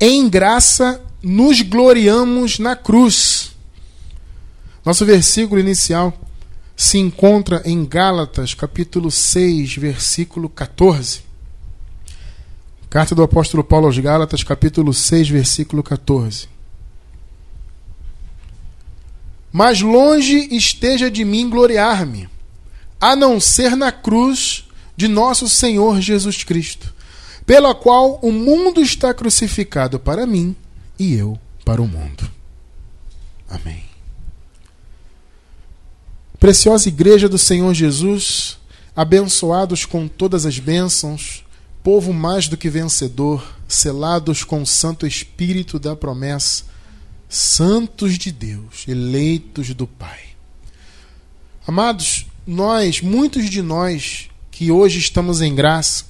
em graça nos gloriamos na cruz. Nosso versículo inicial se encontra em Gálatas, capítulo 6, versículo 14. Carta do apóstolo Paulo aos Gálatas, capítulo 6, versículo 14. Mas longe esteja de mim gloriar-me, a não ser na cruz de nosso Senhor Jesus Cristo, pela qual o mundo está crucificado para mim e eu para o mundo. Amém. Preciosa Igreja do Senhor Jesus, abençoados com todas as bênçãos, povo mais do que vencedor, selados com o Santo Espírito da promessa, santos de Deus, eleitos do Pai. Amados, nós, muitos de nós que hoje estamos em graça,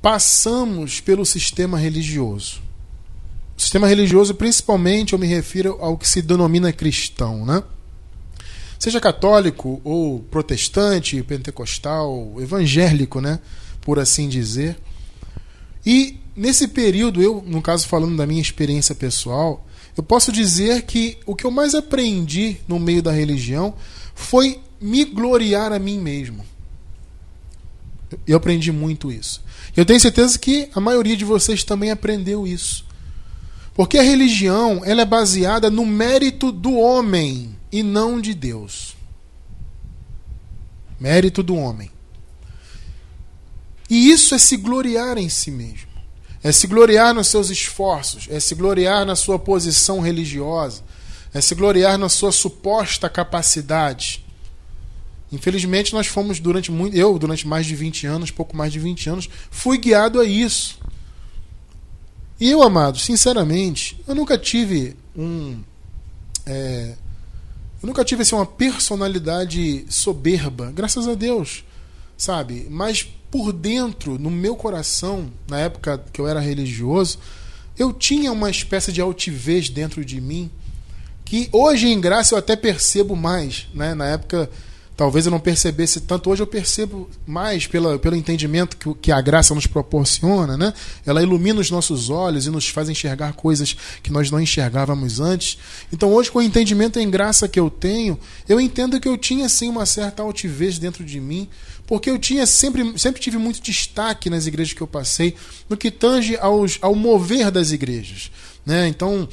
passamos pelo sistema religioso. O sistema religioso, principalmente, eu me refiro ao que se denomina cristão, né? Seja católico ou protestante, pentecostal, evangélico, né? Por assim dizer. E nesse período, eu, no caso falando da minha experiência pessoal, eu posso dizer que o que eu mais aprendi no meio da religião foi me gloriar a mim mesmo. Eu aprendi muito isso. Eu tenho certeza que a maioria de vocês também aprendeu isso. Porque a religião ela é baseada no mérito do homem e não de Deus. Mérito do homem. E isso é se gloriar em si mesmo. É se gloriar nos seus esforços, é se gloriar na sua posição religiosa, é se gloriar na sua suposta capacidade. Infelizmente, nós fomos durante muito. Eu, durante mais de 20 anos, pouco mais de 20 anos, fui guiado a isso. E eu, amado, sinceramente, eu nunca tive um. É, eu nunca tive assim, uma personalidade soberba, graças a Deus, sabe? Mas por dentro, no meu coração, na época que eu era religioso, eu tinha uma espécie de altivez dentro de mim que hoje em graça eu até percebo mais, né? Na época talvez eu não percebesse tanto. Hoje eu percebo mais pela, pelo entendimento que, que a graça nos proporciona, né? Ela ilumina os nossos olhos e nos faz enxergar coisas que nós não enxergávamos antes. Então hoje, com o entendimento em graça que eu tenho, eu entendo que eu tinha sim uma certa altivez dentro de mim, porque eu tinha sempre, sempre tive muito destaque nas igrejas que eu passei, no que tange aos, ao mover das igrejas. Né? Então,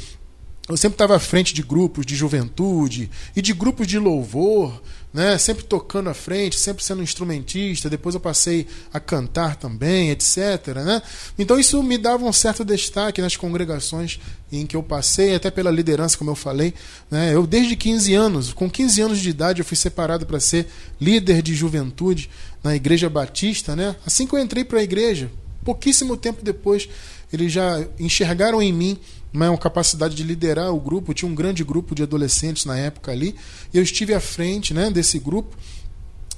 eu sempre estava à frente de grupos de juventude e de grupos de louvor, né? sempre tocando à frente, sempre sendo instrumentista. Depois eu passei a cantar também, etc. Né? Então isso me dava um certo destaque nas congregações em que eu passei, até pela liderança, como eu falei. Né? Eu, desde 15 anos, com 15 anos de idade, eu fui separado para ser líder de juventude na Igreja Batista. Né? Assim que eu entrei para a igreja, pouquíssimo tempo depois, eles já enxergaram em mim uma capacidade de liderar o grupo. tinha um grande grupo de adolescentes na época ali. E eu estive à frente né, desse grupo.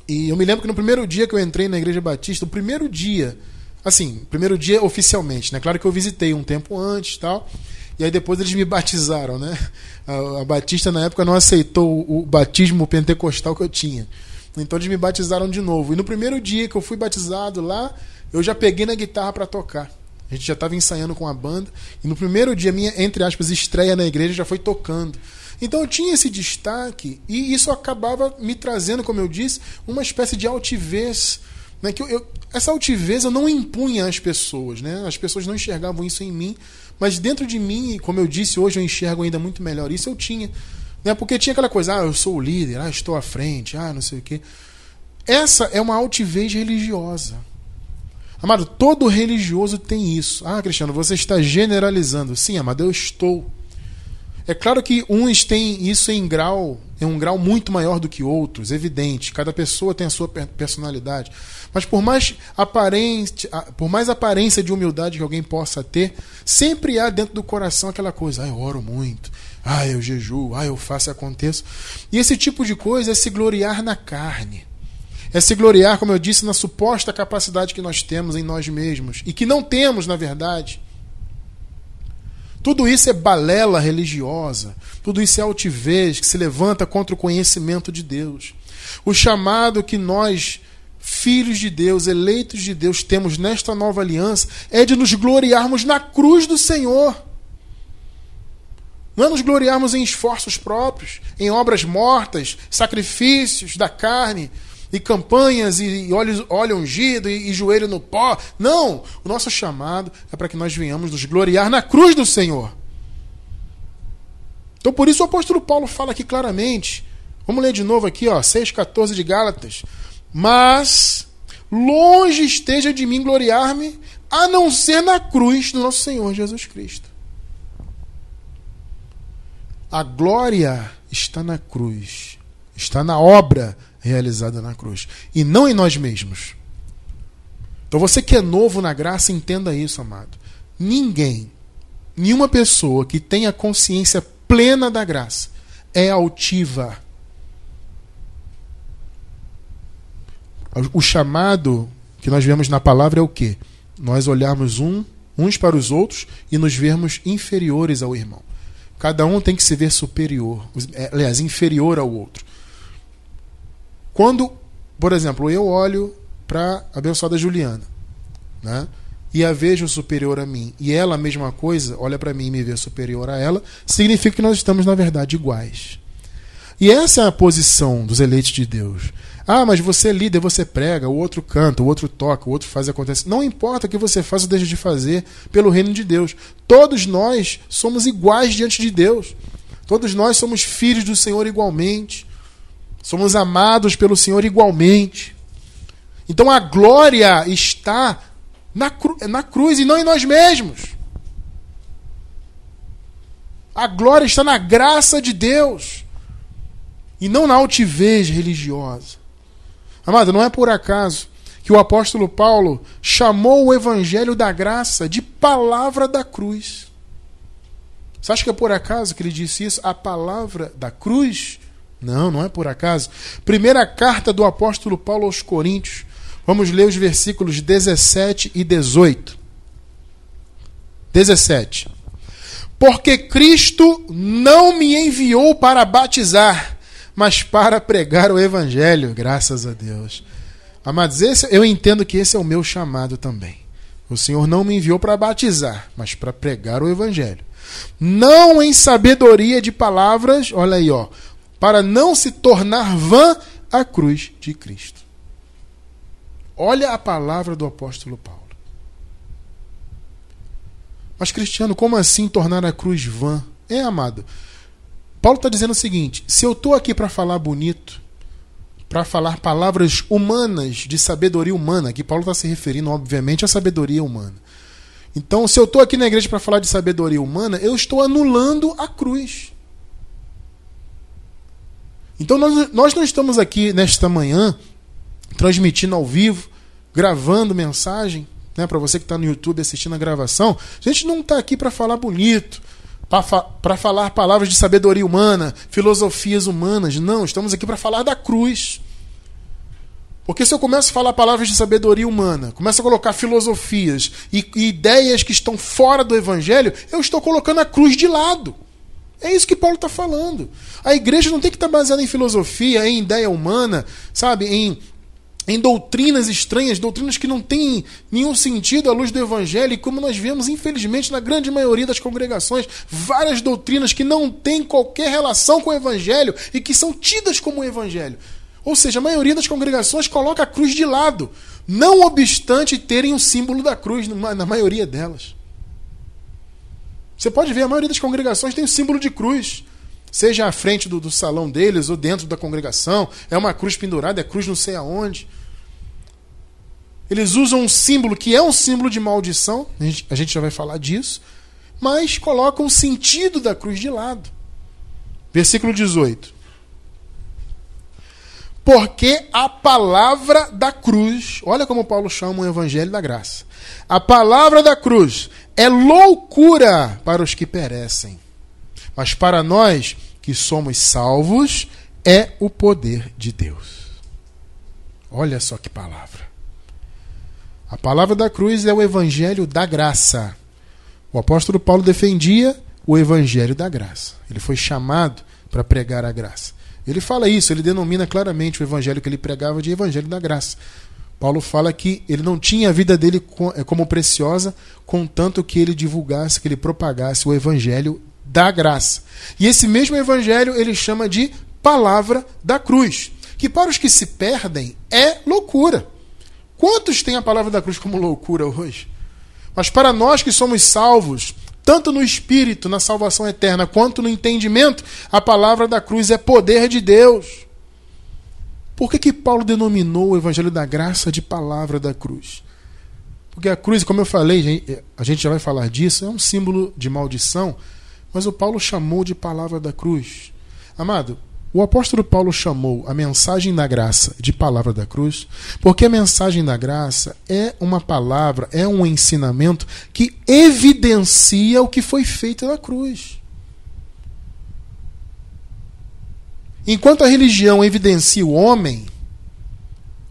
E eu me lembro que no primeiro dia que eu entrei na Igreja Batista, o primeiro dia, assim, primeiro dia oficialmente, né? Claro que eu visitei um tempo antes tal. E aí depois eles me batizaram, né? A, a Batista na época não aceitou o, o batismo pentecostal que eu tinha. Então eles me batizaram de novo. E no primeiro dia que eu fui batizado lá, eu já peguei na guitarra para tocar. A gente já estava ensaiando com a banda. E no primeiro dia, minha, entre aspas, estreia na igreja já foi tocando. Então eu tinha esse destaque e isso acabava me trazendo, como eu disse, uma espécie de altivez. Né? Que eu, eu, essa altivez eu não impunha às pessoas. Né? As pessoas não enxergavam isso em mim. Mas dentro de mim, como eu disse, hoje eu enxergo ainda muito melhor. Isso eu tinha. Né? Porque tinha aquela coisa, ah, eu sou o líder, ah, estou à frente, ah, não sei o quê. Essa é uma altivez religiosa. Amado, todo religioso tem isso. Ah, Cristiano, você está generalizando. Sim, amado, eu estou. É claro que uns têm isso em grau, em um grau muito maior do que outros, evidente. Cada pessoa tem a sua personalidade. Mas por mais aparente, por mais aparência de humildade que alguém possa ter, sempre há dentro do coração aquela coisa: ah, eu oro muito, ah, eu jejuo, ah, eu faço e aconteço. E esse tipo de coisa é se gloriar na carne. É se gloriar, como eu disse, na suposta capacidade que nós temos em nós mesmos e que não temos, na verdade. Tudo isso é balela religiosa, tudo isso é altivez que se levanta contra o conhecimento de Deus. O chamado que nós filhos de Deus, eleitos de Deus, temos nesta nova aliança é de nos gloriarmos na cruz do Senhor. Não é nos gloriarmos em esforços próprios, em obras mortas, sacrifícios da carne, e campanhas, e óleo, óleo ungido, e, e joelho no pó. Não! O nosso chamado é para que nós venhamos nos gloriar na cruz do Senhor. Então, por isso o apóstolo Paulo fala aqui claramente. Vamos ler de novo aqui, ó, 6,14 de Gálatas. Mas longe esteja de mim gloriar-me, a não ser na cruz do nosso Senhor Jesus Cristo. A glória está na cruz, está na obra realizada na cruz, e não em nós mesmos. Então você que é novo na graça, entenda isso, amado. Ninguém, nenhuma pessoa que tenha consciência plena da graça é altiva. O chamado que nós vemos na palavra é o quê? Nós olharmos um, uns para os outros e nos vermos inferiores ao irmão. Cada um tem que se ver superior, é, aliás, inferior ao outro. Quando, por exemplo, eu olho para a abençoada Juliana, né? E a vejo superior a mim, e ela a mesma coisa, olha para mim e me vê superior a ela, significa que nós estamos na verdade iguais. E essa é a posição dos eleitos de Deus. Ah, mas você é líder, você prega, o outro canta, o outro toca, o outro faz acontecer. Não importa o que você faz ou deixa de fazer pelo reino de Deus. Todos nós somos iguais diante de Deus. Todos nós somos filhos do Senhor igualmente. Somos amados pelo Senhor igualmente. Então a glória está na, cru na cruz e não em nós mesmos. A glória está na graça de Deus e não na altivez religiosa. Amado, não é por acaso que o apóstolo Paulo chamou o evangelho da graça de palavra da cruz. Você acha que é por acaso que ele disse isso? A palavra da cruz não, não é por acaso. Primeira carta do apóstolo Paulo aos Coríntios. Vamos ler os versículos 17 e 18. 17. Porque Cristo não me enviou para batizar, mas para pregar o evangelho, graças a Deus. Amados, esse, eu entendo que esse é o meu chamado também. O Senhor não me enviou para batizar, mas para pregar o evangelho. Não em sabedoria de palavras, olha aí, ó, para não se tornar vã a cruz de Cristo. Olha a palavra do apóstolo Paulo. Mas, Cristiano, como assim tornar a cruz vã? É, amado. Paulo está dizendo o seguinte: se eu estou aqui para falar bonito, para falar palavras humanas, de sabedoria humana, que Paulo está se referindo, obviamente, à sabedoria humana. Então, se eu estou aqui na igreja para falar de sabedoria humana, eu estou anulando a cruz. Então nós, nós não estamos aqui nesta manhã transmitindo ao vivo, gravando mensagem, né, para você que está no YouTube assistindo a gravação. A gente não está aqui para falar bonito, para fa falar palavras de sabedoria humana, filosofias humanas. Não, estamos aqui para falar da cruz. Porque se eu começo a falar palavras de sabedoria humana, começo a colocar filosofias e, e ideias que estão fora do evangelho, eu estou colocando a cruz de lado. É isso que Paulo está falando. A igreja não tem que estar tá baseada em filosofia, em ideia humana, sabe, em, em doutrinas estranhas, doutrinas que não têm nenhum sentido à luz do evangelho, e como nós vemos, infelizmente, na grande maioria das congregações, várias doutrinas que não têm qualquer relação com o evangelho e que são tidas como o evangelho. Ou seja, a maioria das congregações coloca a cruz de lado, não obstante terem o símbolo da cruz na maioria delas. Você pode ver, a maioria das congregações tem o símbolo de cruz. Seja à frente do, do salão deles ou dentro da congregação. É uma cruz pendurada, é cruz não sei aonde. Eles usam um símbolo que é um símbolo de maldição, a gente, a gente já vai falar disso, mas colocam o sentido da cruz de lado. Versículo 18. Porque a palavra da cruz, olha como Paulo chama o evangelho da graça. A palavra da cruz é loucura para os que perecem, mas para nós que somos salvos é o poder de Deus. Olha só que palavra. A palavra da cruz é o evangelho da graça. O apóstolo Paulo defendia o evangelho da graça. Ele foi chamado para pregar a graça. Ele fala isso, ele denomina claramente o evangelho que ele pregava de evangelho da graça. Paulo fala que ele não tinha a vida dele eh, como preciosa, contanto que ele divulgasse, que ele propagasse o evangelho da graça. E esse mesmo evangelho ele chama de palavra da cruz, que para os que se perdem é loucura. Quantos têm a palavra da cruz como loucura hoje? Mas para nós que somos salvos, tanto no espírito, na salvação eterna, quanto no entendimento, a palavra da cruz é poder de Deus. Por que, que Paulo denominou o Evangelho da Graça de palavra da cruz? Porque a cruz, como eu falei, a gente já vai falar disso, é um símbolo de maldição, mas o Paulo chamou de palavra da cruz. Amado, o apóstolo Paulo chamou a mensagem da graça de palavra da cruz, porque a mensagem da graça é uma palavra, é um ensinamento que evidencia o que foi feito na cruz. Enquanto a religião evidencia o homem,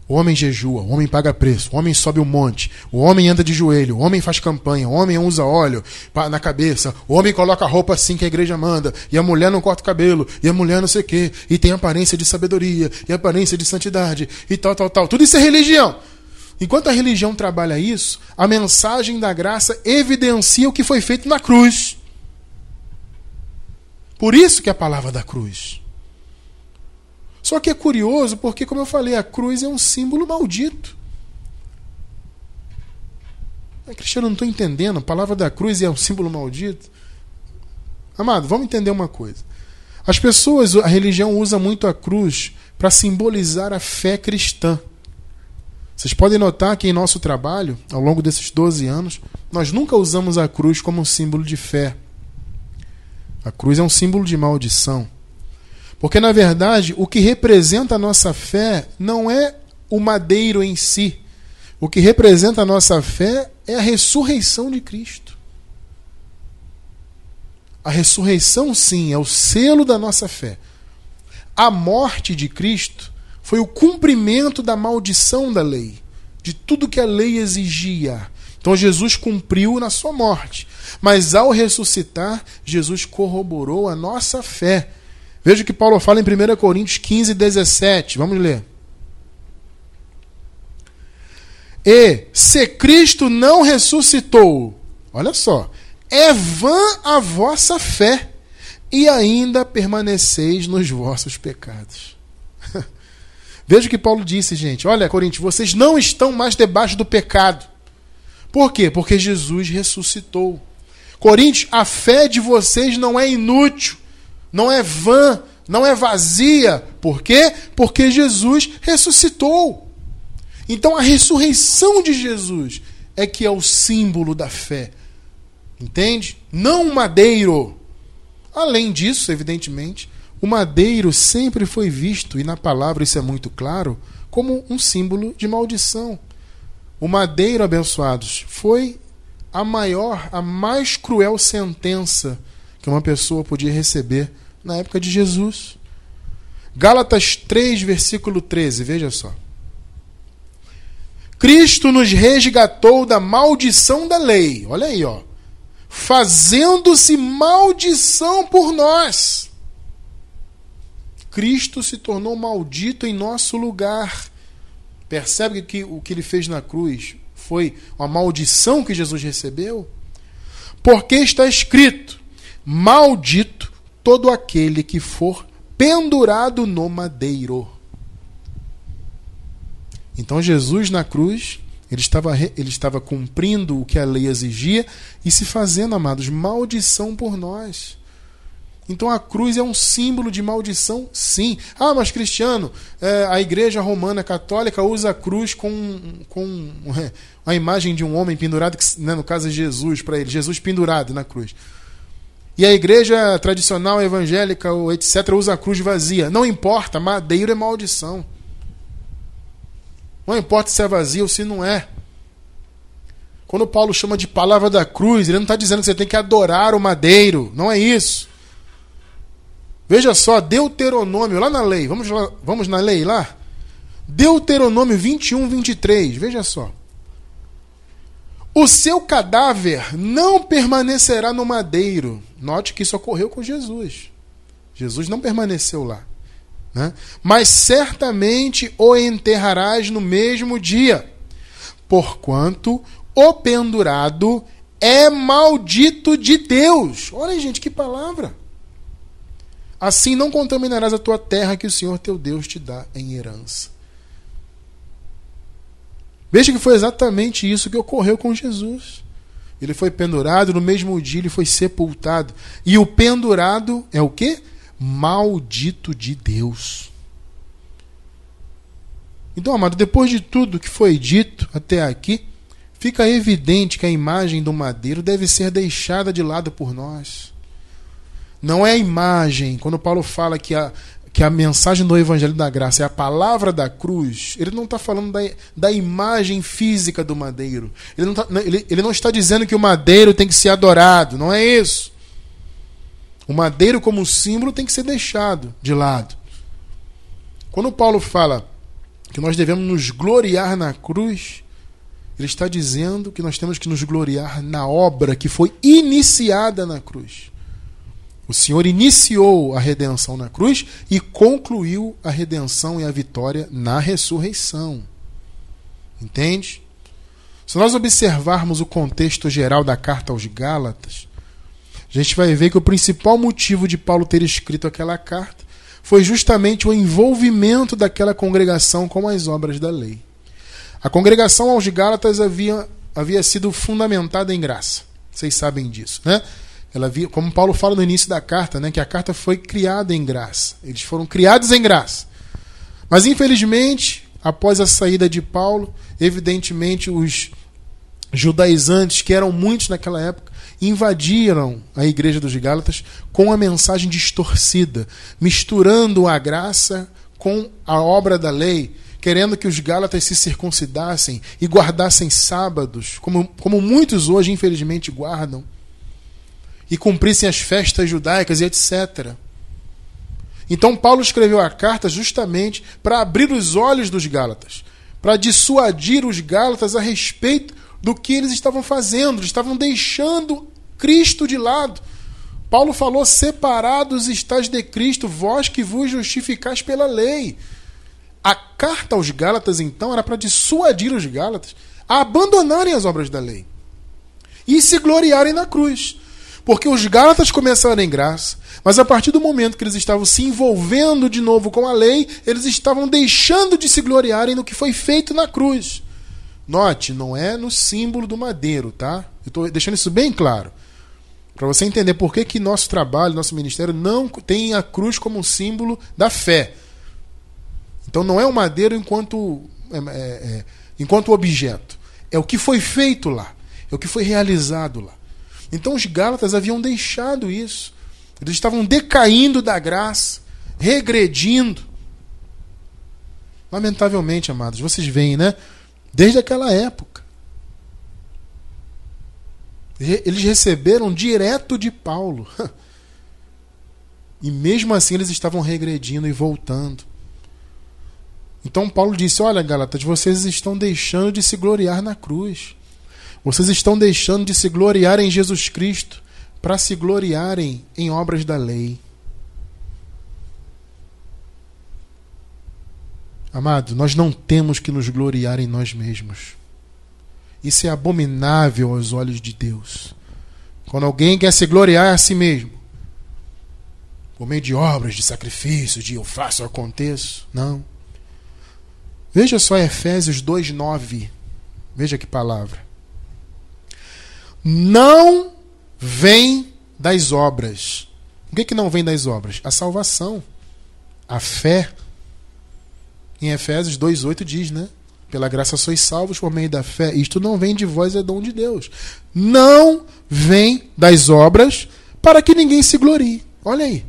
o homem jejua, o homem paga preço, o homem sobe o um monte, o homem anda de joelho, o homem faz campanha, o homem usa óleo na cabeça, o homem coloca a roupa assim que a igreja manda, e a mulher não corta o cabelo, e a mulher não sei o quê, e tem aparência de sabedoria, e aparência de santidade, e tal, tal, tal. Tudo isso é religião. Enquanto a religião trabalha isso, a mensagem da graça evidencia o que foi feito na cruz. Por isso que é a palavra da cruz. Só que é curioso porque, como eu falei, a cruz é um símbolo maldito. Mas, Cristiano, não estou entendendo. A palavra da cruz é um símbolo maldito. Amado, vamos entender uma coisa. As pessoas, a religião usa muito a cruz para simbolizar a fé cristã. Vocês podem notar que em nosso trabalho, ao longo desses 12 anos, nós nunca usamos a cruz como um símbolo de fé. A cruz é um símbolo de maldição. Porque, na verdade, o que representa a nossa fé não é o madeiro em si. O que representa a nossa fé é a ressurreição de Cristo. A ressurreição, sim, é o selo da nossa fé. A morte de Cristo foi o cumprimento da maldição da lei, de tudo que a lei exigia. Então Jesus cumpriu na sua morte. Mas ao ressuscitar, Jesus corroborou a nossa fé Veja o que Paulo fala em 1 Coríntios 15, 17. Vamos ler. E se Cristo não ressuscitou, olha só, é vã a vossa fé e ainda permaneceis nos vossos pecados. Veja o que Paulo disse, gente. Olha, Coríntios, vocês não estão mais debaixo do pecado. Por quê? Porque Jesus ressuscitou. Coríntios, a fé de vocês não é inútil não é vã, não é vazia. Por quê? Porque Jesus ressuscitou. Então a ressurreição de Jesus é que é o símbolo da fé. Entende? Não o madeiro. Além disso, evidentemente, o madeiro sempre foi visto, e na palavra isso é muito claro, como um símbolo de maldição. O madeiro, abençoados, foi a maior, a mais cruel sentença que uma pessoa podia receber na época de Jesus. Gálatas 3, versículo 13, veja só. Cristo nos resgatou da maldição da lei. Olha aí, ó. Fazendo-se maldição por nós. Cristo se tornou maldito em nosso lugar. Percebe que o que ele fez na cruz foi uma maldição que Jesus recebeu? Porque está escrito: Maldito todo aquele que for pendurado no madeiro. Então Jesus na cruz, ele estava, ele estava cumprindo o que a lei exigia e se fazendo, amados, maldição por nós. Então a cruz é um símbolo de maldição, sim. Ah, mas Cristiano, é, a igreja romana católica usa a cruz com, com é, a imagem de um homem pendurado, que, né, no caso é Jesus para ele, Jesus pendurado na cruz. E a igreja tradicional evangélica ou etc. usa a cruz vazia. Não importa, madeiro é maldição. Não importa se é vazio ou se não é. Quando Paulo chama de palavra da cruz, ele não está dizendo que você tem que adorar o madeiro. Não é isso. Veja só, Deuteronômio, lá na lei, vamos, lá, vamos na lei lá? Deuteronômio 21, 23, veja só. O seu cadáver não permanecerá no madeiro. Note que isso ocorreu com Jesus. Jesus não permaneceu lá. Né? Mas certamente o enterrarás no mesmo dia, porquanto o pendurado é maldito de Deus. Olha, gente, que palavra. Assim não contaminarás a tua terra que o Senhor teu Deus te dá em herança. Veja que foi exatamente isso que ocorreu com Jesus. Ele foi pendurado, no mesmo dia ele foi sepultado. E o pendurado é o que? Maldito de Deus. Então, amado, depois de tudo que foi dito até aqui, fica evidente que a imagem do madeiro deve ser deixada de lado por nós. Não é a imagem, quando Paulo fala que a, que a mensagem do Evangelho da Graça é a palavra da cruz, ele não está falando da, da imagem física do madeiro. Ele não, tá, ele, ele não está dizendo que o madeiro tem que ser adorado, não é isso. O madeiro, como símbolo, tem que ser deixado de lado. Quando Paulo fala que nós devemos nos gloriar na cruz, ele está dizendo que nós temos que nos gloriar na obra que foi iniciada na cruz. O Senhor iniciou a redenção na cruz e concluiu a redenção e a vitória na ressurreição. Entende? Se nós observarmos o contexto geral da carta aos Gálatas, a gente vai ver que o principal motivo de Paulo ter escrito aquela carta foi justamente o envolvimento daquela congregação com as obras da lei. A congregação aos Gálatas havia, havia sido fundamentada em graça. Vocês sabem disso, né? Ela via, como Paulo fala no início da carta, né, que a carta foi criada em graça. Eles foram criados em graça. Mas infelizmente, após a saída de Paulo, evidentemente os judaizantes, que eram muitos naquela época, invadiram a igreja dos Gálatas com a mensagem distorcida, misturando a graça com a obra da lei, querendo que os Gálatas se circuncidassem e guardassem sábados, como, como muitos hoje, infelizmente, guardam e cumprissem as festas judaicas e etc. Então Paulo escreveu a carta justamente para abrir os olhos dos Gálatas, para dissuadir os Gálatas a respeito do que eles estavam fazendo, eles estavam deixando Cristo de lado. Paulo falou: separados estáis de Cristo, vós que vos justificais pela lei. A carta aos Gálatas, então, era para dissuadir os Gálatas a abandonarem as obras da lei e se gloriarem na cruz. Porque os Gálatas começaram em graça, mas a partir do momento que eles estavam se envolvendo de novo com a lei, eles estavam deixando de se gloriarem no que foi feito na cruz. Note, não é no símbolo do madeiro, tá? Eu estou deixando isso bem claro. Para você entender por que, que nosso trabalho, nosso ministério não tem a cruz como um símbolo da fé. Então não é o madeiro enquanto, é, é, é, enquanto objeto. É o que foi feito lá. É o que foi realizado lá. Então os Gálatas haviam deixado isso. Eles estavam decaindo da graça, regredindo. Lamentavelmente, amados, vocês veem, né? Desde aquela época. Eles receberam direto de Paulo. E mesmo assim eles estavam regredindo e voltando. Então Paulo disse: Olha, Gálatas, vocês estão deixando de se gloriar na cruz. Vocês estão deixando de se gloriar em Jesus Cristo para se gloriarem em obras da lei. Amado, nós não temos que nos gloriar em nós mesmos. Isso é abominável aos olhos de Deus. Quando alguém quer se gloriar a si mesmo, por meio de obras, de sacrifícios, de eu faço, eu aconteço. Não. Veja só Efésios 2,9. Veja que palavra não vem das obras. O que, que não vem das obras? A salvação, a fé. Em Efésios 2,8 diz, né? Pela graça sois salvos por meio da fé. Isto não vem de vós, é dom de Deus. Não vem das obras para que ninguém se glorie. Olha aí.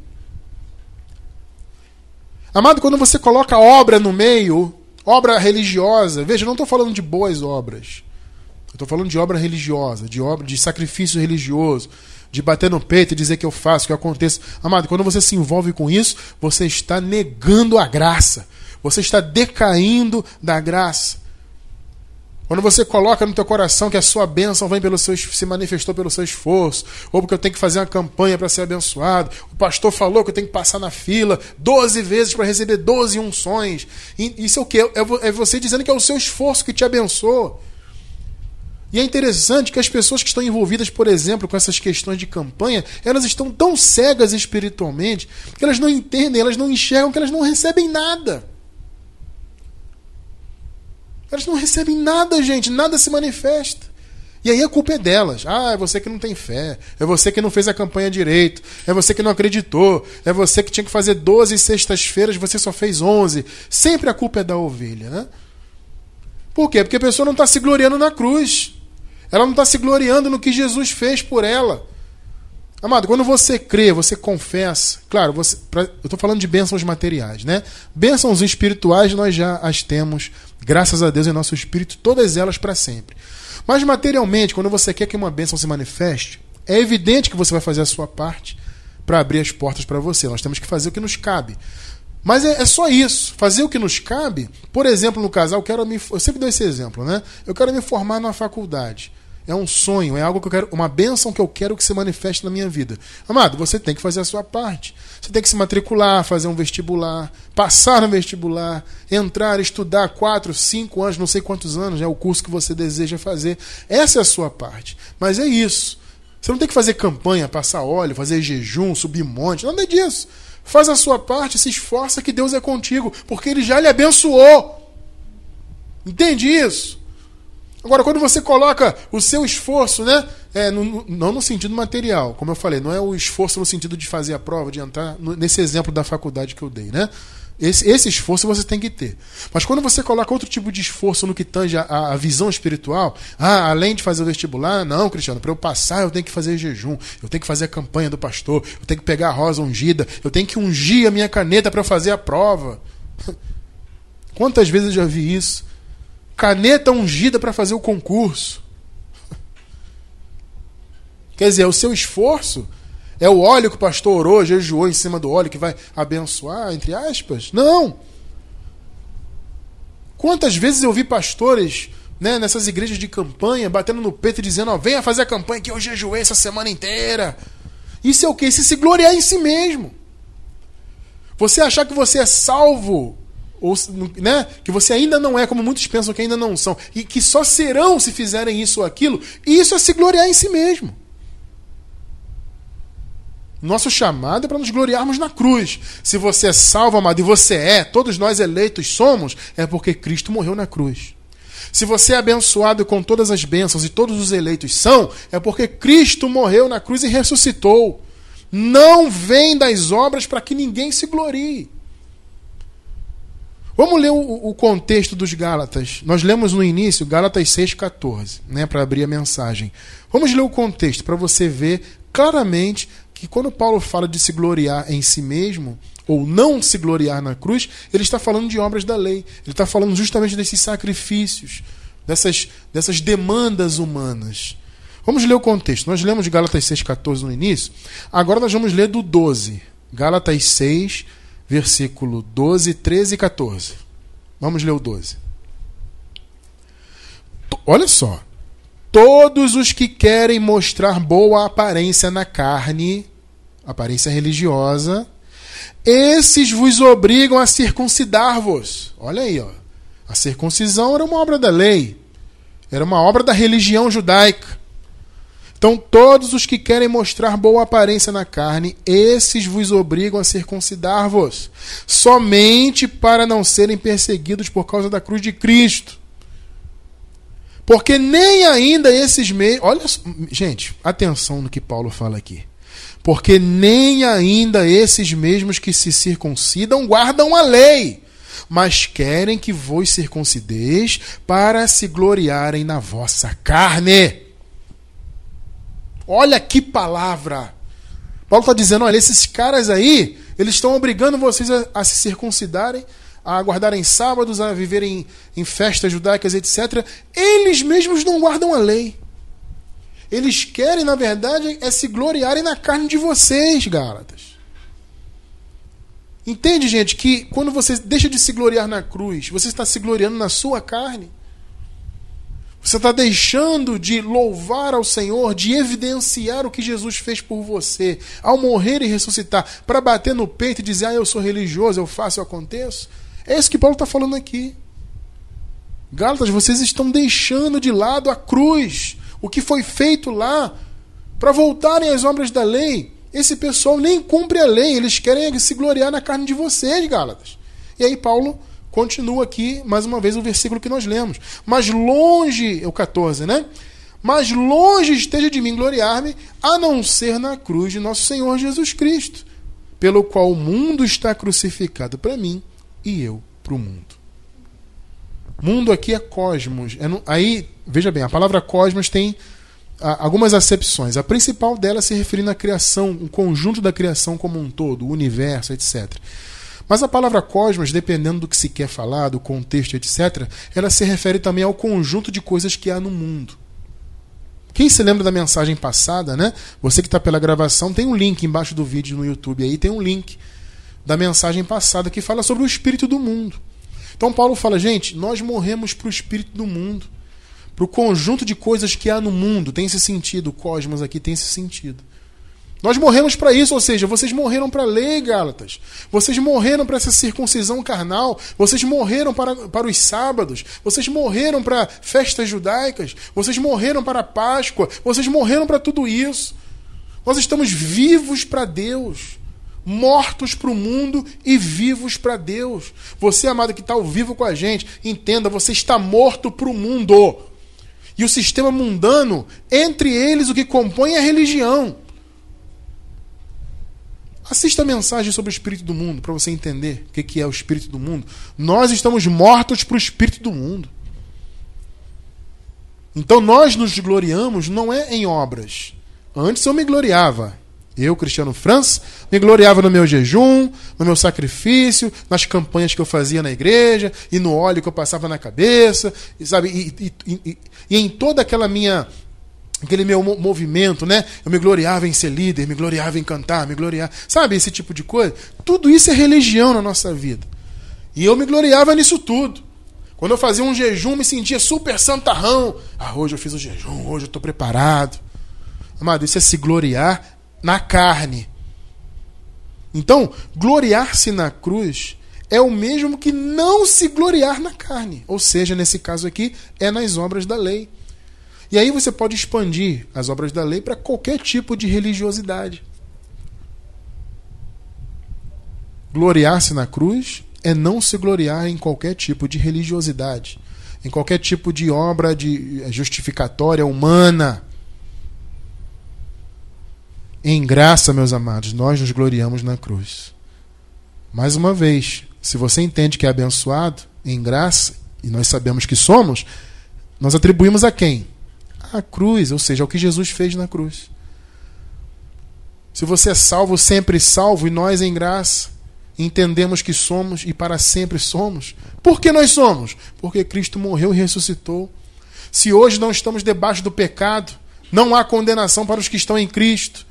Amado, quando você coloca obra no meio, obra religiosa, veja, não estou falando de boas obras. Estou falando de obra religiosa, de obra de sacrifício religioso, de bater no peito e dizer que eu faço, que aconteça. Amado, quando você se envolve com isso, você está negando a graça. Você está decaindo da graça. Quando você coloca no teu coração que a sua bênção vem pelo seu, se manifestou pelo seu esforço, ou porque eu tenho que fazer uma campanha para ser abençoado, o pastor falou que eu tenho que passar na fila 12 vezes para receber 12 unções. Isso é o que? É você dizendo que é o seu esforço que te abençoou. E é interessante que as pessoas que estão envolvidas, por exemplo, com essas questões de campanha, elas estão tão cegas espiritualmente que elas não entendem, elas não enxergam que elas não recebem nada. Elas não recebem nada, gente, nada se manifesta. E aí a culpa é delas. Ah, é você que não tem fé. É você que não fez a campanha direito. É você que não acreditou. É você que tinha que fazer 12 sextas-feiras, você só fez 11. Sempre a culpa é da ovelha, né? Por quê? Porque a pessoa não está se gloriando na cruz. Ela não está se gloriando no que Jesus fez por ela. Amado, quando você crê, você confessa. Claro, você, pra, eu estou falando de bênçãos materiais, né? Bênçãos espirituais nós já as temos, graças a Deus, em nosso espírito, todas elas para sempre. Mas materialmente, quando você quer que uma bênção se manifeste, é evidente que você vai fazer a sua parte para abrir as portas para você. Nós temos que fazer o que nos cabe. Mas é, é, só isso, fazer o que nos cabe. Por exemplo, no casal, eu quero me, eu sempre dou esse exemplo, né? Eu quero me formar na faculdade é um sonho, é algo que eu quero, uma bênção que eu quero que se manifeste na minha vida. Amado, você tem que fazer a sua parte. Você tem que se matricular, fazer um vestibular, passar no vestibular, entrar, estudar quatro, cinco anos, não sei quantos anos é o curso que você deseja fazer. Essa é a sua parte. Mas é isso. Você não tem que fazer campanha, passar óleo, fazer jejum, subir monte, nada disso. Faz a sua parte, se esforça que Deus é contigo, porque Ele já lhe abençoou. Entende isso? Agora, quando você coloca o seu esforço, né? É, no, não no sentido material, como eu falei, não é o esforço no sentido de fazer a prova, de entrar no, nesse exemplo da faculdade que eu dei, né? Esse, esse, esforço você tem que ter. Mas quando você coloca outro tipo de esforço no que tange a, a visão espiritual, ah, além de fazer o vestibular, não, Cristiano, para eu passar eu tenho que fazer jejum, eu tenho que fazer a campanha do pastor, eu tenho que pegar a rosa ungida, eu tenho que ungir a minha caneta para eu fazer a prova. Quantas vezes eu já vi isso? Caneta ungida para fazer o concurso. Quer dizer, o seu esforço é o óleo que o pastor orou, jejuou em cima do óleo que vai abençoar, entre aspas? Não. Quantas vezes eu vi pastores né, nessas igrejas de campanha batendo no peito e dizendo: ó, venha fazer a campanha que eu jejuei essa semana inteira. Isso é o que? Isso é se gloriar em si mesmo. Você achar que você é salvo ou né, que você ainda não é, como muitos pensam que ainda não são, e que só serão se fizerem isso ou aquilo, e isso é se gloriar em si mesmo. Nosso chamado é para nos gloriarmos na cruz. Se você é salvo, amado, e você é, todos nós eleitos somos, é porque Cristo morreu na cruz. Se você é abençoado com todas as bênçãos e todos os eleitos são, é porque Cristo morreu na cruz e ressuscitou. Não vem das obras para que ninguém se glorie. Vamos ler o, o, contexto dos Gálatas. Nós lemos no início Gálatas 6,14, né, para abrir a mensagem. Vamos ler o contexto para você ver claramente que quando Paulo fala de se gloriar em si mesmo, ou não se gloriar na cruz, ele está falando de obras da lei. Ele está falando justamente desses sacrifícios, dessas, dessas demandas humanas. Vamos ler o contexto. Nós lemos Gálatas 6,14 no início. Agora nós vamos ler do 12. Gálatas 6, versículo 12, 13 e 14. Vamos ler o 12. Olha só. Todos os que querem mostrar boa aparência na carne, aparência religiosa, esses vos obrigam a circuncidar-vos. Olha aí, ó. A circuncisão era uma obra da lei, era uma obra da religião judaica. Então, todos os que querem mostrar boa aparência na carne, esses vos obrigam a circuncidar-vos, somente para não serem perseguidos por causa da cruz de Cristo. Porque nem ainda esses meios. Olha, gente, atenção no que Paulo fala aqui. Porque nem ainda esses mesmos que se circuncidam guardam a lei, mas querem que vos circuncideis para se gloriarem na vossa carne. Olha que palavra! Paulo está dizendo: olha, esses caras aí, eles estão obrigando vocês a, a, se circuncidarem, a guardarem sábados, a viverem em festas judaicas, etc. Eles mesmos não guardam a lei. Eles querem, na verdade, é se gloriarem na carne de vocês, Gálatas. Entende, gente, que quando você deixa de se gloriar na cruz, você está se gloriando na sua carne. Você está deixando de louvar ao Senhor, de evidenciar o que Jesus fez por você, ao morrer e ressuscitar, para bater no peito e dizer: Ah, eu sou religioso, eu faço, eu aconteço. É isso que Paulo está falando aqui. Gálatas, vocês estão deixando de lado a cruz, o que foi feito lá, para voltarem às obras da lei. Esse pessoal nem cumpre a lei, eles querem se gloriar na carne de vocês, Gálatas. E aí Paulo continua aqui, mais uma vez, o versículo que nós lemos. Mas longe, o 14, né? Mas longe esteja de mim gloriar-me, a não ser na cruz de nosso Senhor Jesus Cristo, pelo qual o mundo está crucificado para mim e eu para o mundo. Mundo aqui é cosmos. É no, aí, veja bem, a palavra cosmos tem a, algumas acepções. A principal dela se referindo à criação, o conjunto da criação como um todo, o universo, etc. Mas a palavra cosmos, dependendo do que se quer falar, do contexto, etc., ela se refere também ao conjunto de coisas que há no mundo. Quem se lembra da mensagem passada, né? Você que está pela gravação, tem um link embaixo do vídeo no YouTube aí, tem um link da mensagem passada que fala sobre o espírito do mundo. Então Paulo fala, gente, nós morremos para o espírito do mundo, para o conjunto de coisas que há no mundo. Tem esse sentido, o cosmos aqui tem esse sentido. Nós morremos para isso, ou seja, vocês morreram para a lei, Gálatas. Vocês morreram para essa circuncisão carnal. Vocês morreram para, para os sábados. Vocês morreram para festas judaicas. Vocês morreram para a Páscoa. Vocês morreram para tudo isso. Nós estamos vivos para Deus mortos para o mundo e vivos para Deus. Você, amado, que está ao vivo com a gente, entenda, você está morto para o mundo. E o sistema mundano, entre eles, o que compõe é a religião. Assista a mensagem sobre o espírito do mundo para você entender o que é o espírito do mundo. Nós estamos mortos para o espírito do mundo. Então nós nos gloriamos não é em obras. Antes eu me gloriava eu, Cristiano França, me gloriava no meu jejum, no meu sacrifício, nas campanhas que eu fazia na igreja, e no óleo que eu passava na cabeça, e, sabe, e, e, e, e em toda aquela minha aquele meu movimento, né? Eu me gloriava em ser líder, me gloriava em cantar, me gloriava, sabe, esse tipo de coisa. Tudo isso é religião na nossa vida. E eu me gloriava nisso tudo. Quando eu fazia um jejum, me sentia super santarrão. Ah, hoje eu fiz o jejum, hoje eu estou preparado. Amado, isso é se gloriar na carne. Então, gloriar-se na cruz é o mesmo que não se gloriar na carne. Ou seja, nesse caso aqui, é nas obras da lei. E aí você pode expandir as obras da lei para qualquer tipo de religiosidade. Gloriar-se na cruz é não se gloriar em qualquer tipo de religiosidade, em qualquer tipo de obra de justificatória humana. Em graça, meus amados, nós nos gloriamos na cruz. Mais uma vez, se você entende que é abençoado em graça, e nós sabemos que somos, nós atribuímos a quem? A cruz, ou seja, ao que Jesus fez na cruz. Se você é salvo, sempre salvo, e nós em graça entendemos que somos e para sempre somos. Por que nós somos? Porque Cristo morreu e ressuscitou. Se hoje não estamos debaixo do pecado, não há condenação para os que estão em Cristo.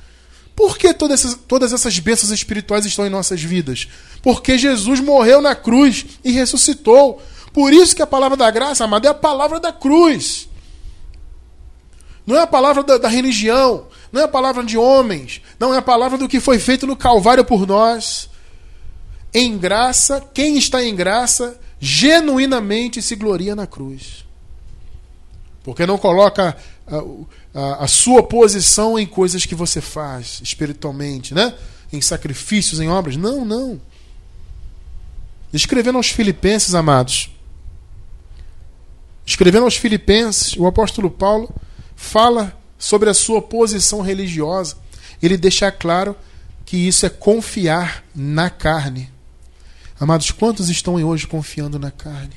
Por que todas essas, todas essas bênçãos espirituais estão em nossas vidas? Porque Jesus morreu na cruz e ressuscitou. Por isso que a palavra da graça, amado, é a palavra da cruz. Não é a palavra da, da religião, não é a palavra de homens, não é a palavra do que foi feito no Calvário por nós. Em graça, quem está em graça, genuinamente se gloria na cruz. Porque não coloca a, a, sua posição em coisas que você faz espiritualmente, né? Em sacrifícios, em obras. Não, não. Escrevendo aos Filipenses, amados, escrevendo aos Filipenses, o apóstolo Paulo fala sobre a sua posição religiosa. Ele deixa claro que isso é confiar na carne. Amados, quantos estão hoje confiando na carne?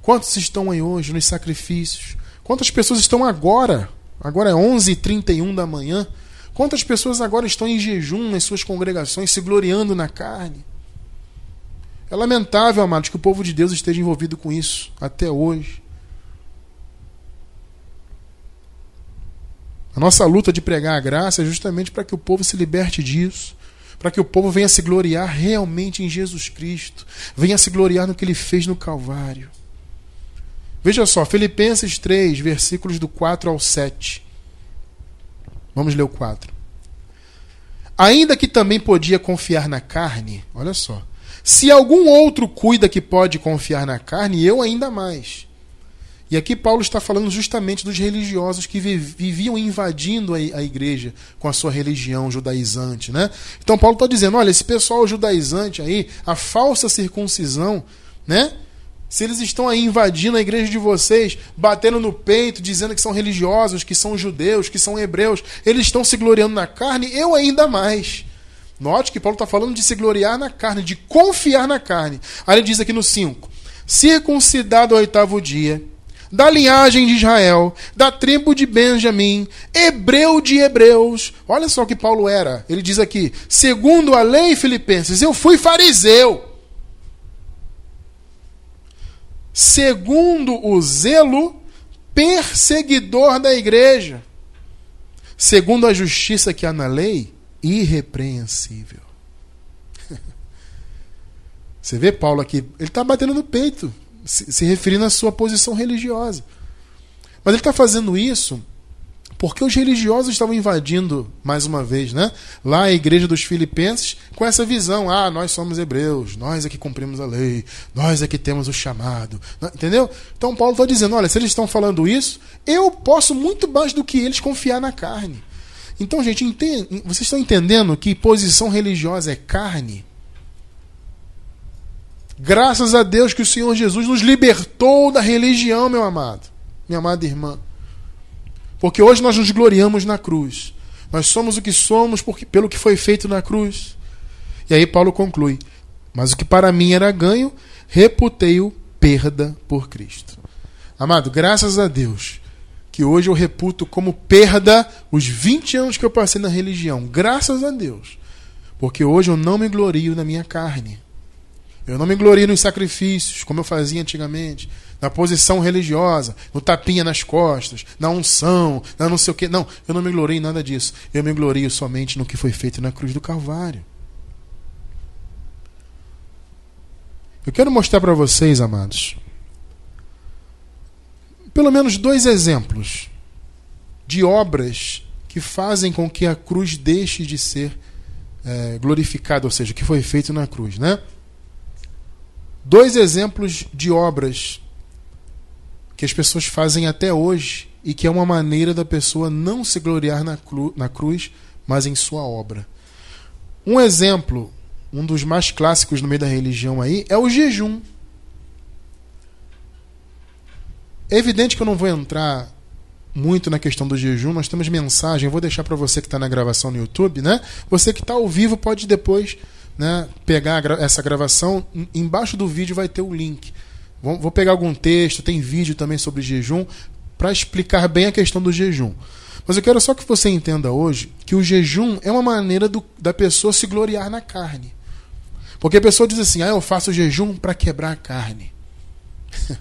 Quantos estão hoje nos sacrifícios, Quantas pessoas estão agora? Agora é 11h31 da manhã. Quantas pessoas agora estão em jejum nas suas congregações, se gloriando na carne? É lamentável, amados, que o povo de Deus esteja envolvido com isso até hoje. A nossa luta de pregar a graça é justamente para que o povo se liberte disso, para que o povo venha se gloriar realmente em Jesus Cristo, venha se gloriar no que ele fez no Calvário. Veja só, Filipenses 3, versículos do 4 ao 7. Vamos ler o 4. Ainda que também podia confiar na carne, olha só. Se algum outro cuida que pode confiar na carne, eu ainda mais. E aqui Paulo está falando justamente dos religiosos que viviam invadindo a igreja com a sua religião judaizante, né? Então Paulo está dizendo, olha, esse pessoal judaizante aí, a falsa circuncisão, né? Se eles estão aí invadindo a igreja de vocês, batendo no peito, dizendo que são religiosos, que são judeus, que são hebreus, eles estão se gloriando na carne, eu ainda mais. Note que Paulo está falando de se gloriar na carne, de confiar na carne. Aí ele diz aqui no 5: circuncidado ao oitavo dia, da linhagem de Israel, da tribo de Benjamim, hebreu de hebreus. Olha só que Paulo era. Ele diz aqui: segundo a lei filipenses, eu fui fariseu segundo o zelo, perseguidor da igreja, segundo a justiça que há na lei, irrepreensível. Você vê Paulo aqui, ele está batendo no peito, se, se referindo à sua posição religiosa. Mas ele está fazendo isso porque os religiosos estavam invadindo, mais uma vez, né? lá a igreja dos filipenses, com essa visão: ah, nós somos hebreus, nós é que cumprimos a lei, nós é que temos o chamado. Entendeu? Então Paulo está dizendo: olha, se eles estão falando isso, eu posso muito mais do que eles confiar na carne. Então, gente, vocês estão entendendo que posição religiosa é carne? Graças a Deus que o Senhor Jesus nos libertou da religião, meu amado, minha amada irmã. Porque hoje nós nos gloriamos na cruz. Nós somos o que somos porque, pelo que foi feito na cruz. E aí Paulo conclui: Mas o que para mim era ganho, reputei-o perda por Cristo. Amado, graças a Deus que hoje eu reputo como perda os 20 anos que eu passei na religião. Graças a Deus. Porque hoje eu não me glorio na minha carne. Eu não me glorio nos sacrifícios, como eu fazia antigamente na posição religiosa, no tapinha nas costas, na unção, na não sei o quê. Não, eu não me glorio em nada disso. Eu me glorio somente no que foi feito na cruz do Calvário. Eu quero mostrar para vocês, amados, pelo menos dois exemplos de obras que fazem com que a cruz deixe de ser é, glorificada, ou seja, que foi feito na cruz, né? Dois exemplos de obras que as pessoas fazem até hoje e que é uma maneira da pessoa não se gloriar na, cru, na cruz, mas em sua obra. Um exemplo, um dos mais clássicos no meio da religião aí, é o jejum. É evidente que eu não vou entrar muito na questão do jejum, nós temos mensagem, vou deixar para você que está na gravação no YouTube, né? Você que está ao vivo pode depois né, pegar essa gravação, embaixo do vídeo vai ter o link. Vou pegar algum texto, tem vídeo também sobre jejum, para explicar bem a questão do jejum. Mas eu quero só que você entenda hoje que o jejum é uma maneira do, da pessoa se gloriar na carne. Porque a pessoa diz assim: ah, eu faço jejum para quebrar a carne.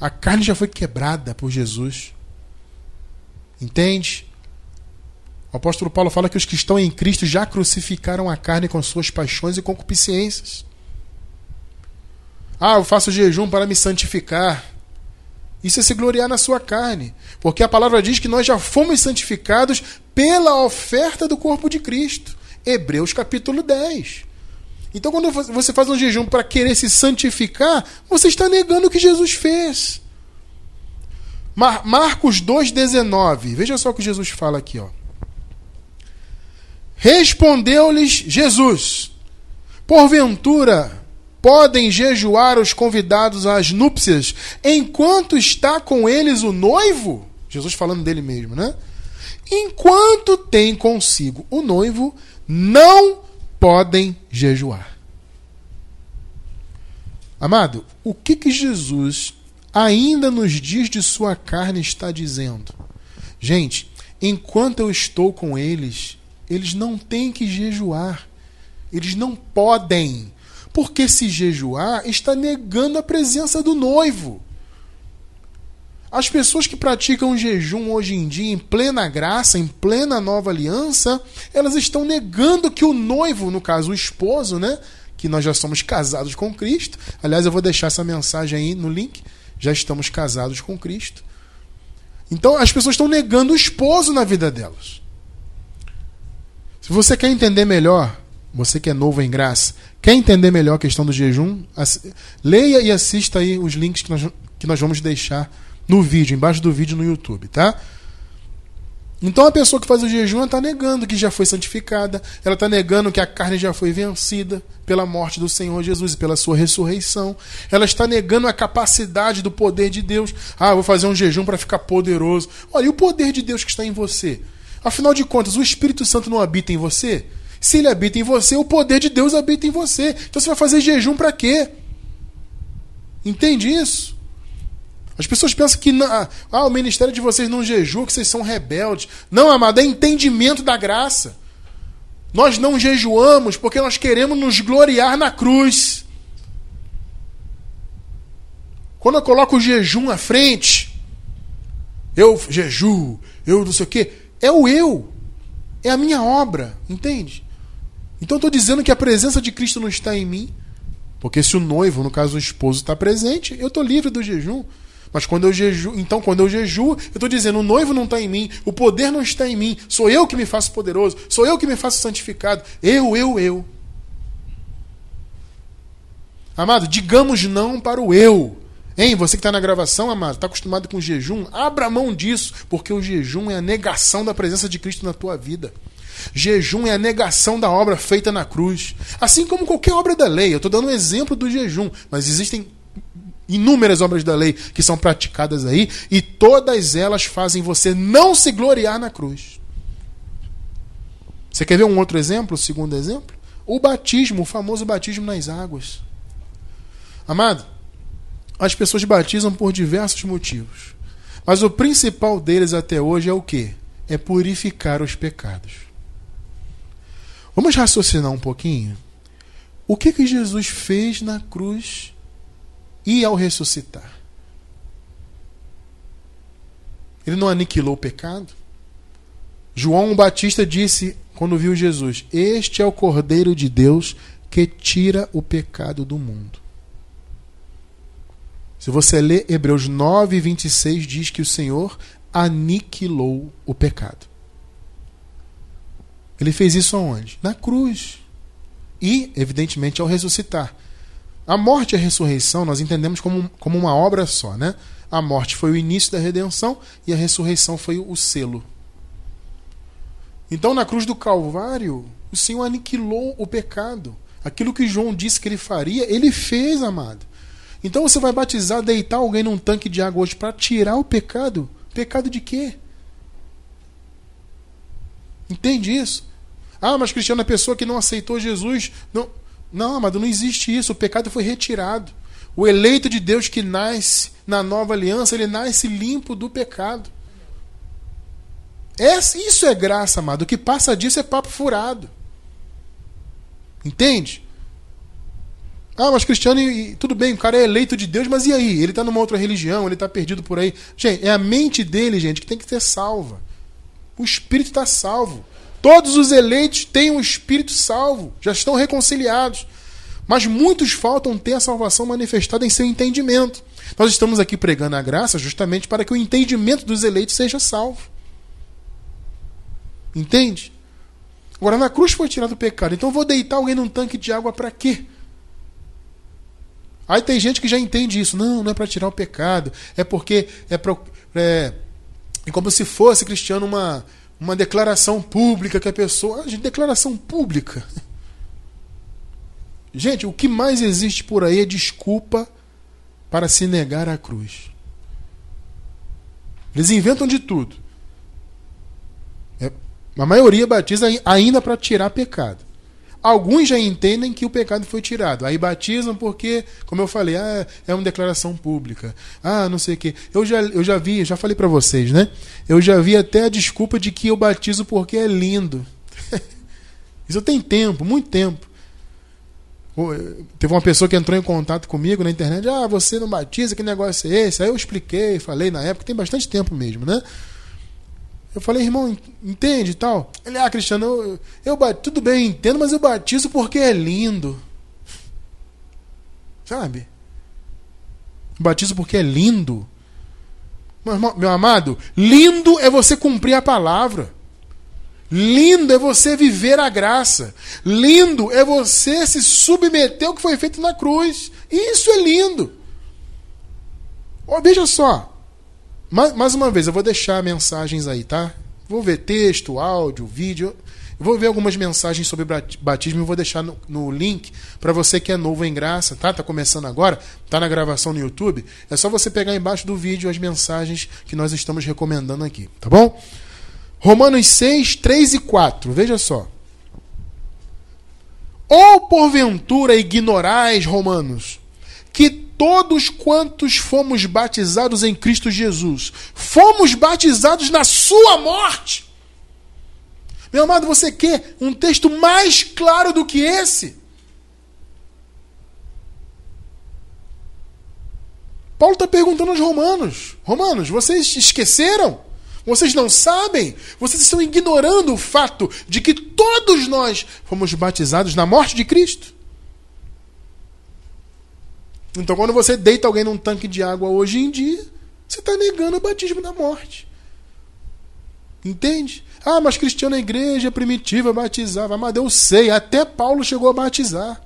a carne já foi quebrada por Jesus. Entende? O apóstolo Paulo fala que os que estão em Cristo já crucificaram a carne com suas paixões e concupiscências. Ah, eu faço jejum para me santificar. Isso é se gloriar na sua carne. Porque a palavra diz que nós já fomos santificados pela oferta do corpo de Cristo. Hebreus capítulo 10. Então, quando você faz um jejum para querer se santificar, você está negando o que Jesus fez. Mar Marcos 2,19. Veja só o que Jesus fala aqui. Ó. Respondeu-lhes Jesus: Porventura podem jejuar os convidados às núpcias enquanto está com eles o noivo? Jesus falando dele mesmo, né? Enquanto tem consigo o noivo, não podem jejuar. Amado, o que que Jesus ainda nos dias de sua carne está dizendo? Gente, enquanto eu estou com eles, eles não têm que jejuar. Eles não podem. Porque se jejuar está negando a presença do noivo. As pessoas que praticam jejum hoje em dia, em plena graça, em plena nova aliança, elas estão negando que o noivo, no caso o esposo, né? Que nós já somos casados com Cristo. Aliás, eu vou deixar essa mensagem aí no link. já estamos casados com Cristo. Então as pessoas estão negando o esposo na vida delas. Se você quer entender melhor, você que é novo em graça, quer entender melhor a questão do jejum, leia e assista aí os links que nós, que nós vamos deixar no vídeo, embaixo do vídeo no YouTube, tá? Então a pessoa que faz o jejum está negando que já foi santificada, ela está negando que a carne já foi vencida pela morte do Senhor Jesus e pela sua ressurreição. Ela está negando a capacidade do poder de Deus. Ah, vou fazer um jejum para ficar poderoso. Olha, e o poder de Deus que está em você? Afinal de contas, o Espírito Santo não habita em você? Se ele habita em você, o poder de Deus habita em você. Então você vai fazer jejum para quê? Entende isso? As pessoas pensam que ah, o ministério de vocês não jejua, que vocês são rebeldes. Não, amado, é entendimento da graça. Nós não jejuamos porque nós queremos nos gloriar na cruz. Quando eu coloco o jejum à frente, eu jejuo, eu não sei o quê, é o eu. É a minha obra, entende? Então estou dizendo que a presença de Cristo não está em mim. Porque se o noivo, no caso o esposo, está presente, eu estou livre do jejum. Mas quando eu jejuo, então quando eu jejuo, eu estou dizendo, o noivo não está em mim, o poder não está em mim, sou eu que me faço poderoso, sou eu que me faço santificado. Eu, eu, eu. Amado, digamos não para o eu. Hein, você que está na gravação, amado, está acostumado com jejum, abra mão disso, porque o jejum é a negação da presença de Cristo na tua vida. Jejum é a negação da obra feita na cruz. Assim como qualquer obra da lei. Eu estou dando um exemplo do jejum, mas existem inúmeras obras da lei que são praticadas aí, e todas elas fazem você não se gloriar na cruz. Você quer ver um outro exemplo, o segundo exemplo? O batismo, o famoso batismo nas águas. Amado, as pessoas batizam por diversos motivos. Mas o principal deles até hoje é o que? É purificar os pecados. Vamos raciocinar um pouquinho? O que, que Jesus fez na cruz e ao ressuscitar? Ele não aniquilou o pecado? João Batista disse, quando viu Jesus: Este é o Cordeiro de Deus que tira o pecado do mundo. Se você ler Hebreus 9, 26, diz que o Senhor aniquilou o pecado. Ele fez isso aonde? Na cruz. E, evidentemente, ao ressuscitar. A morte e a ressurreição nós entendemos como, como uma obra só, né? A morte foi o início da redenção e a ressurreição foi o selo. Então, na cruz do Calvário, o Senhor aniquilou o pecado. Aquilo que João disse que ele faria, ele fez, amado. Então você vai batizar, deitar alguém num tanque de água hoje para tirar o pecado? Pecado de quê? Entende isso? Ah, mas Cristiano, a pessoa que não aceitou Jesus. Não, não, amado, não existe isso. O pecado foi retirado. O eleito de Deus que nasce na nova aliança, ele nasce limpo do pecado. isso é graça, amado. O que passa disso é papo furado. Entende? Ah, mas Cristiano, e, tudo bem, o cara é eleito de Deus, mas e aí? Ele está numa outra religião, ele está perdido por aí. Gente, é a mente dele, gente, que tem que ser salva. O espírito está salvo. Todos os eleitos têm um espírito salvo, já estão reconciliados. Mas muitos faltam ter a salvação manifestada em seu entendimento. Nós estamos aqui pregando a graça justamente para que o entendimento dos eleitos seja salvo. Entende? Agora, na cruz foi tirado o pecado. Então, eu vou deitar alguém num tanque de água para quê? Aí tem gente que já entende isso. Não, não é para tirar o pecado. É porque é, pro, é, é como se fosse, cristiano, uma, uma declaração pública que a pessoa. Ah, gente, declaração pública. Gente, o que mais existe por aí é desculpa para se negar à cruz. Eles inventam de tudo. É, a maioria batiza ainda para tirar pecado. Alguns já entendem que o pecado foi tirado. Aí batizam porque, como eu falei, ah, é uma declaração pública. Ah, não sei o quê. Eu já, eu já vi, já falei para vocês, né? Eu já vi até a desculpa de que eu batizo porque é lindo. Isso tem tempo, muito tempo. Teve uma pessoa que entrou em contato comigo na internet. Ah, você não batiza, que negócio é esse? Aí eu expliquei, falei na época, tem bastante tempo mesmo, né? Eu falei, irmão, entende e tal? Ele, ah, Cristiano, eu, eu tudo bem, entendo, mas eu batizo porque é lindo. Sabe? Batizo porque é lindo. Meu amado, lindo é você cumprir a palavra. Lindo é você viver a graça. Lindo é você se submeter ao que foi feito na cruz. Isso é lindo. Oh, veja só. Mais, mais uma vez, eu vou deixar mensagens aí, tá? Vou ver texto, áudio, vídeo. Eu vou ver algumas mensagens sobre batismo e vou deixar no, no link para você que é novo em graça, tá? Tá começando agora, tá na gravação no YouTube. É só você pegar embaixo do vídeo as mensagens que nós estamos recomendando aqui, tá bom? Romanos 6, 3 e 4. Veja só. Ou porventura ignorais, Romanos, que todos quantos fomos batizados em Cristo Jesus, fomos batizados na sua morte. Meu amado, você quer um texto mais claro do que esse? Paulo está perguntando aos romanos: Romanos, vocês esqueceram? Vocês não sabem? Vocês estão ignorando o fato de que todos nós fomos batizados na morte de Cristo? Então, quando você deita alguém num tanque de água hoje em dia, você está negando o batismo da morte. Entende? Ah, mas cristiano na igreja primitiva batizava. Mas eu sei, até Paulo chegou a batizar.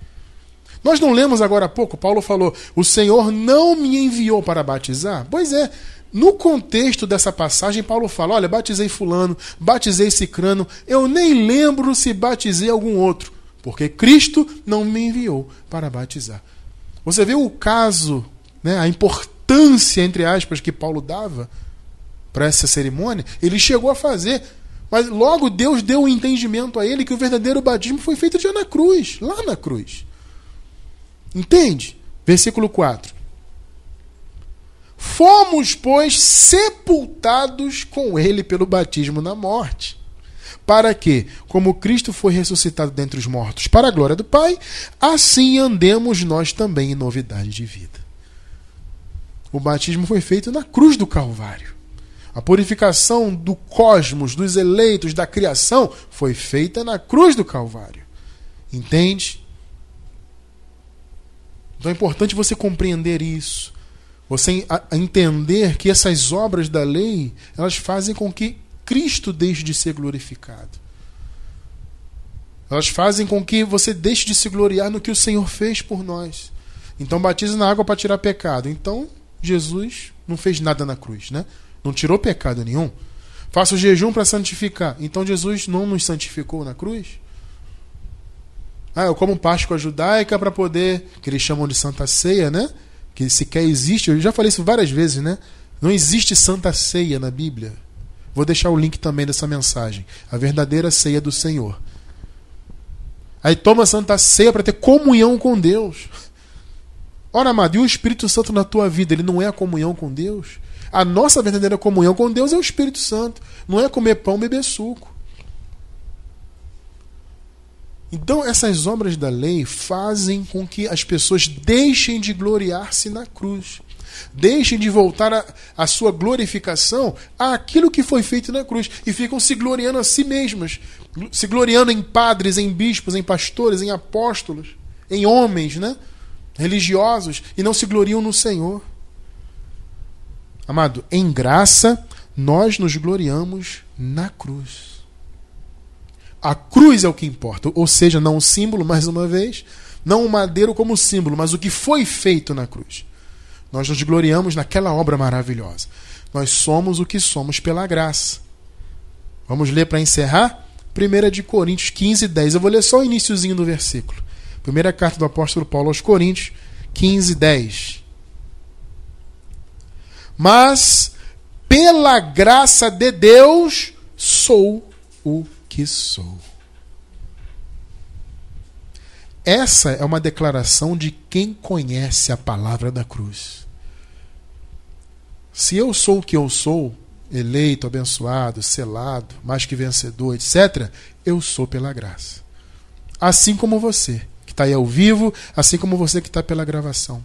Nós não lemos agora há pouco, Paulo falou: O Senhor não me enviou para batizar? Pois é, no contexto dessa passagem, Paulo fala: Olha, batizei Fulano, batizei Cicrano, eu nem lembro se batizei algum outro, porque Cristo não me enviou para batizar. Você vê o caso, né, a importância, entre aspas, que Paulo dava para essa cerimônia? Ele chegou a fazer, mas logo Deus deu o um entendimento a ele que o verdadeiro batismo foi feito já na cruz, lá na cruz. Entende? Versículo 4. Fomos, pois, sepultados com ele pelo batismo na morte. Para que, como Cristo foi ressuscitado dentre os mortos para a glória do Pai, assim andemos nós também em novidade de vida. O batismo foi feito na cruz do Calvário. A purificação do cosmos, dos eleitos, da criação, foi feita na cruz do Calvário. Entende? Então é importante você compreender isso. Você entender que essas obras da lei, elas fazem com que Cristo deixe de ser glorificado. Elas fazem com que você deixe de se gloriar no que o Senhor fez por nós. Então batiza na água para tirar pecado. Então Jesus não fez nada na cruz, né? Não tirou pecado nenhum. Faça o jejum para santificar. Então Jesus não nos santificou na cruz? Ah, eu como Páscoa judaica para poder, que eles chamam de Santa Ceia, né? que sequer existe. Eu já falei isso várias vezes, né? Não existe santa ceia na Bíblia. Vou deixar o link também dessa mensagem. A verdadeira ceia do Senhor. Aí toma santa ceia para ter comunhão com Deus. Ora, amado, e o Espírito Santo na tua vida, ele não é a comunhão com Deus? A nossa verdadeira comunhão com Deus é o Espírito Santo. Não é comer pão, beber suco. Então, essas obras da lei fazem com que as pessoas deixem de gloriar-se na cruz. Deixem de voltar a, sua glorificação àquilo que foi feito na cruz. E ficam se gloriando a si mesmas. Se gloriando em padres, em bispos, em pastores, em apóstolos, em homens né? religiosos. E não se gloriam no Senhor. Amado, em graça, nós nos gloriamos na cruz. A cruz é o que importa. Ou seja, não o símbolo, mais uma vez, não o madeiro como símbolo, mas o que foi feito na cruz. Nós nos gloriamos naquela obra maravilhosa. Nós somos o que somos pela graça. Vamos ler para encerrar? 1 de Coríntios 15, 10. Eu vou ler só o iníciozinho do versículo. Primeira carta do apóstolo Paulo aos Coríntios, 15, 10. Mas, pela graça de Deus, sou o que sou. Essa é uma declaração de quem conhece a palavra da cruz. Se eu sou o que eu sou, eleito, abençoado, selado, mais que vencedor, etc., eu sou pela graça. Assim como você, que está aí ao vivo, assim como você que está pela gravação.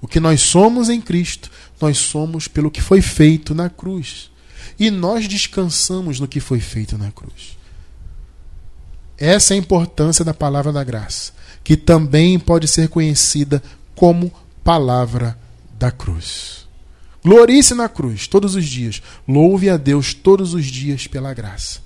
O que nós somos em Cristo, nós somos pelo que foi feito na cruz. E nós descansamos no que foi feito na cruz. Essa é a importância da palavra da graça, que também pode ser conhecida como palavra da cruz. Glorie-se na cruz todos os dias. Louve a Deus todos os dias pela graça.